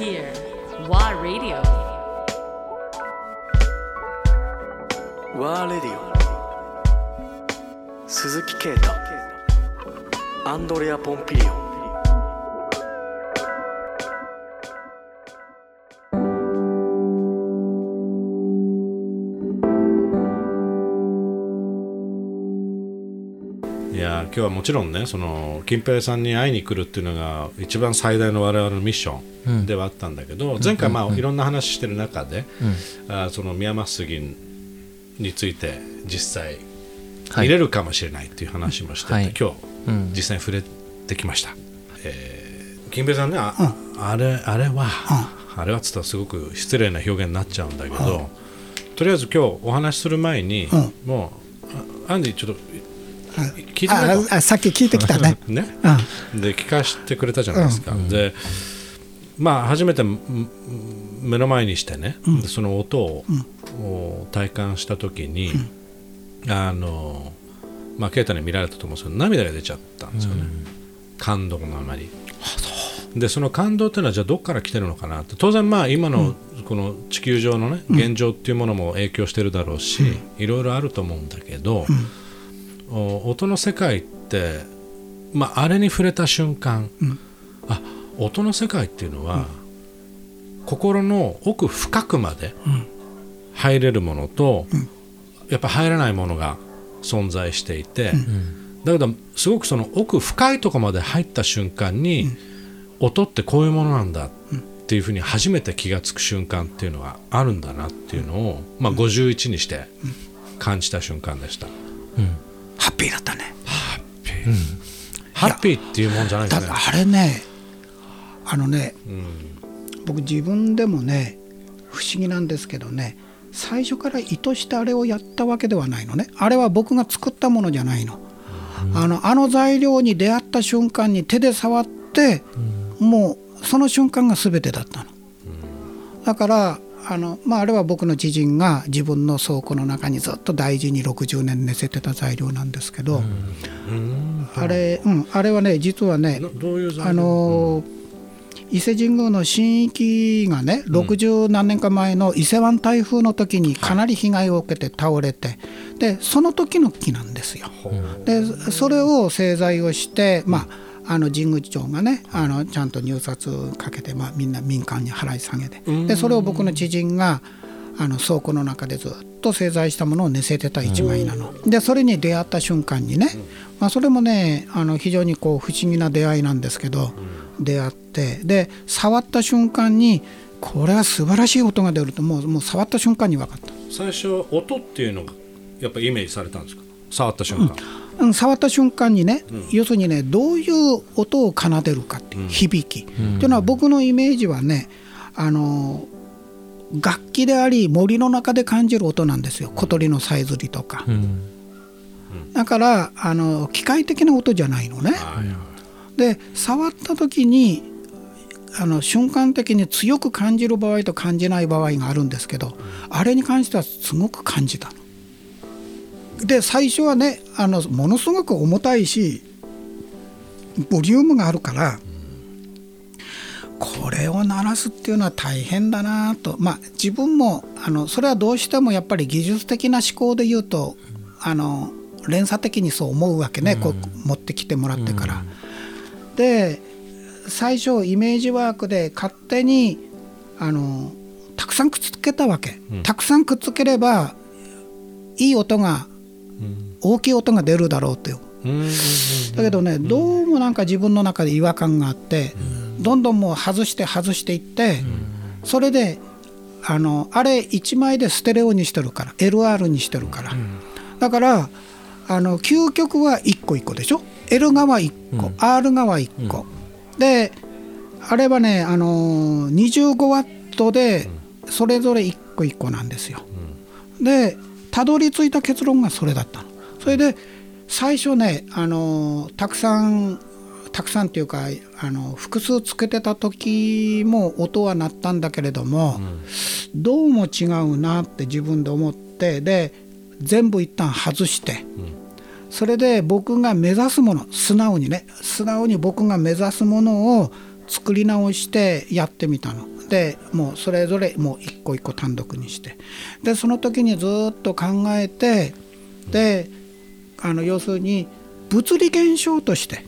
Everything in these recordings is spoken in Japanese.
here. WA Radio. WA Radio 鈴木啓太アンドレア・ポンピリオ今日はもちろんねその金平さんに会いに来るっていうのが一番最大の我々のミッションではあったんだけど、前回まあいろんな話してる中で、あその宮益杉について実際はい。見れるかもしれないっていう話もしてて、はい。今日、うん。実際に触れてきました、えー金平さんねあ,、あれあれは、あれはっつったらすごく失礼な表現になっちゃうんだけど、とりあえず今日お話しする前に、もうあアンディちょっとああさっき聞いてきたね。ね、うん。で聞かせてくれたじゃないですか、でまあ初めてん目の前にしてね、でその音を、を体感した時に、あのまあ啓太に見られたと思うんですけど涙が出ちゃったんですよね、感動のあまり。でその感動っていうのはじゃあどこから来てるのかなって。当然まあ今のこの地球上のね現状っていうものも影響してるだろうし、いろいろあると思うんだけど、お音の世界って、まあ、あれに触れた瞬間、あ音の世界っていうのは、心の奥深くまで入れるものと、やっぱ入らないものが存在していて、だけどすごくその奥深いところまで入った瞬間に、音ってこういうものなんだっていうふうに初めて気がつく瞬間っていうのがあるんだなっていうのを、まあ、51にして感じた瞬間でした。ピーだったね。ハッピー。っていうもんじゃないですね。だあれねあのね、僕自分でもね不思議なんですけどね最初から意図してあれをやったわけではないのね。あれは僕が作ったものじゃないの、あのあの材料に出会った瞬間に手で触って、もうその瞬間が全てだったの、だからあの、まあ、あれは僕の知人が自分の倉庫の中にずっと大事に60年寝せてた材料なんですけど、あれ、うん、あれはね実はねどどういう材料？あのー伊勢神宮の神域がね60何年か前の伊勢湾台風の時にかなり被害を受けて倒れてでその時の木なんですよ。でそれを製材をして、まあ、あの神宮長がねあのちゃんと入札かけて、まあ、みんな民間に払い下げてでそれを僕の知人があの倉庫の中でずっと製材したものを寝せてた一枚なの。でそれに出会った瞬間にね、まあ、それもねあの非常にこう不思議な出会いなんですけど、出会ってで触った瞬間にこれは素晴らしい音が出るともうもう触った瞬間に分かった。最初音っていうのがやっぱイメージされたんですか？触った瞬間、うん、触った瞬間にね、要するにねどういう音を奏でるかっていう、響き、っていうのは僕のイメージはねあの楽器であり森の中で感じる音なんですよ。小鳥のさえずりとか、だからあの機械的な音じゃないのね。で触った時にあの瞬間的に強く感じる場合と感じない場合があるんですけど、あれに関してはすごく感じたの。で最初はねあのものすごく重たいしボリュームがあるから、これを鳴らすっていうのは大変だなと。まあ自分もあのそれはどうしてもやっぱり技術的な思考で言うとあの連鎖的にそう思うわけね、こう持ってきてもらってから。で最初イメージワークで勝手にあのたくさんくっつけたわけ、たくさんくっつければいい音が、大きい音が出るだろうっていう。だけどね、どうもなんか自分の中で違和感があって、どんどんもう外して外していって、それであのあれ1枚でステレオにしてるから LR にしてるから、だからあの究極は1個1個でしょ？L 側1個、R 側1個、であれはねあの25ワットでそれぞれ1個1個なんですよ。でたどり着いた結論がそれだったの。それで最初ねあのたくさんたくさんっていうかあの複数つけてた時も音は鳴ったんだけれども、どうも違うなって自分で思ってで全部一旦外して、それで僕が目指すもの素直にね素直に僕が目指すものを作り直してやってみたの。でもうそれぞれもう一個一個単独にして。でその時にずっと考えてであの要するに物理現象として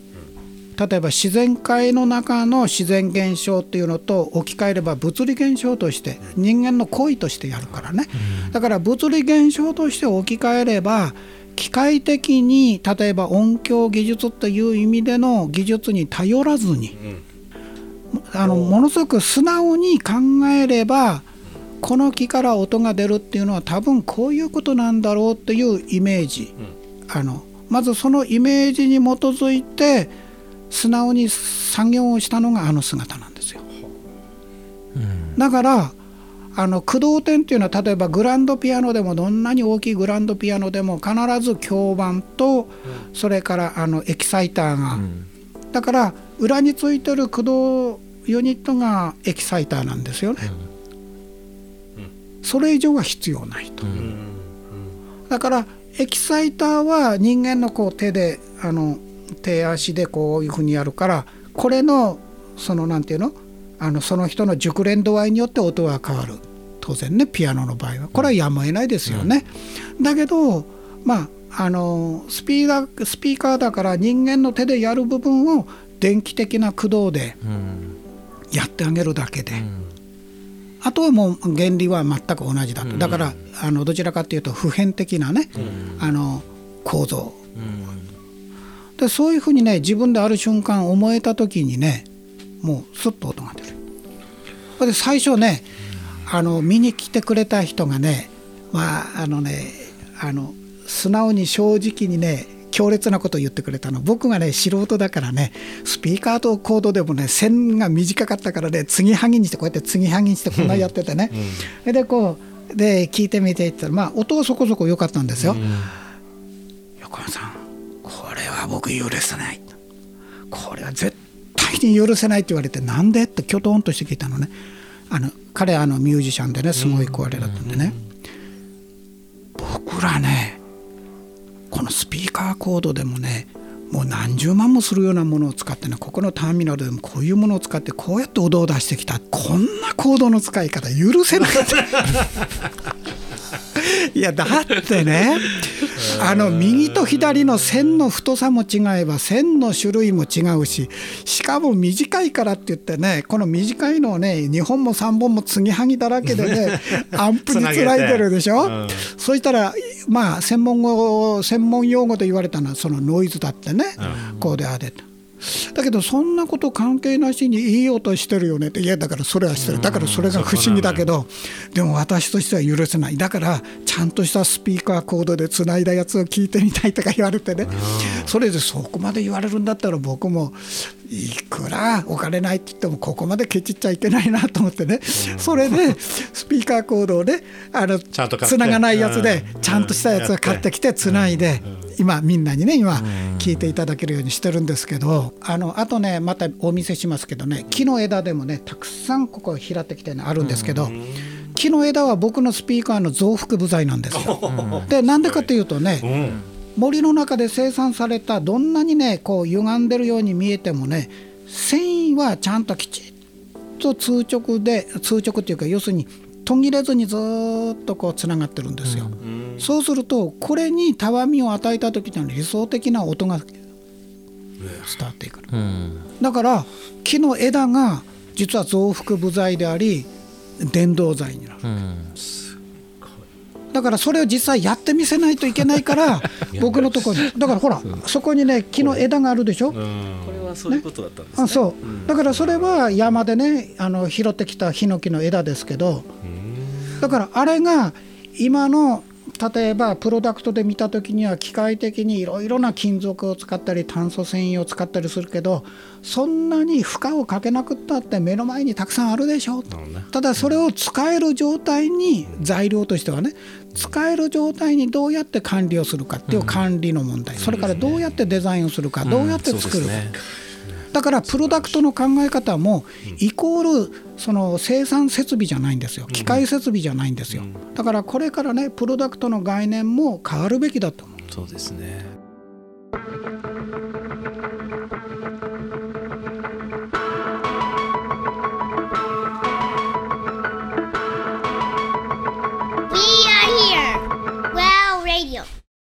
例えば自然界の中の自然現象っていうのと置き換えれば物理現象として人間の行為としてやるからね。だから物理現象として置き換えれば機械的に例えば音響技術という意味での技術に頼らずに、あのものすごく素直に考えればこの木から音が出るっていうのは多分こういうことなんだろうっていうイメージ、あのまずそのイメージに基づいて素直に作業をしたのがあの姿なんですよ。だからあの駆動点っていうのは例えばグランドピアノでもどんなに大きいグランドピアノでも必ず響板とそれからあのエキサイターが、だから裏についてる駆動ユニットがエキサイターなんですよね。それ以上は必要ないと。だからエキサイターは人間のこう手であの手足でこういうふうにやるからこれのそのなんていうの？あのその人の熟練度合いによって音が変わる。当然ねピアノの場合は。これはやむを得ないですよね。だけどまああのスピーダースピーカーだから人間の手でやる部分を電気的な駆動でやってあげるだけで。あとはもう原理は全く同じだと、だからあのどちらかというと普遍的なね、あの構造、でそういうふうにね自分である瞬間思えた時にねもうスッと音が出る。で最初ねあの見に来てくれた人がねまああのねあの素直に正直にね強烈なことを言ってくれたの。僕がね素人だからねスピーカーとコードでもね線が短かったからね継ぎはぎにしてこうやって継ぎはぎにしてこんなやっててね、でこうで聞いてみて言ったらまあ音はそこそこ良かったんですよ。横山さんこれは僕許せない。これは絶対に許せないって言われてなんでってきょとんとして聞いたのね。あの彼あのミュージシャンでねすごい壊れだったんでね、僕らねこのスピーカーコードでもねもう何十万もするようなものを使ってねここのターミナルでもこういうものを使ってこうやって音を出してきた。こんなコードの使い方許せない。いやだってねあの右と左の線の太さも違えば線の種類も違うししかも短いからって言ってねこの短いのをね2本も3本も継ぎはぎだらけでね アンプにつないでるでしょ、うん、そしたらまあ専門語専門用語と言われたのはそのノイズだってね、うん、こうであれと。だけどそんなこと関係なしにいい音してるよねっていやだからそれはしてるだからそれが不思議だけどでも私としては許せない。だからちゃんとしたスピーカーコードでつないだやつを聞いてみたいとか言われてね。それでそこまで言われるんだったら僕もいくらお金ないって言ってもここまでケチっちゃいけないなと思ってね。それでスピーカーコードをねあのつながないやつでちゃんとしたやつを買ってきてつないで今みんなにね今聞いていただけるようにしてるんですけどあのあとねまたお見せしますけどね木の枝でもねたくさんここ開ってきて、ね、あるんですけど木の枝は僕のスピーカーの増幅部材なんですよ。でなんでかっていうとね森の中で生産されたどんなにねこう歪んでるように見えてもね繊維はちゃんときちっと通直で通直っていうか要するに途切れずにずっとこうつながってるんですよ。うん、そうするとこれにたわみを与えた時の理想的な音が伝わっていく、うん、だから木の枝が実は増幅部材であり電動材になる、うん、だからそれを実際やってみせないといけないから 僕のところに。だからほらそこにね木の枝があるでしょ、これはそういうことだったんですね、ね、そう、だからそれは山でねあの拾ってきたヒノキの枝ですけど、だからあれが今の例えばプロダクトで見た時には機械的にいろいろな金属を使ったり炭素繊維を使ったりするけどそんなに負荷をかけなくったって目の前にたくさんあるでしょ、ね、ただそれを使える状態に材料としてはね使える状態にどうやって管理をするかっていう管理の問題、それからどうやってデザインをするか、どうやって作るか。だからプロダクトの考え方もイコールその生産設備じゃないんですよ。機械設備じゃないんですよ。だからこれからねプロダクトの概念も変わるべきだと思う。そうですね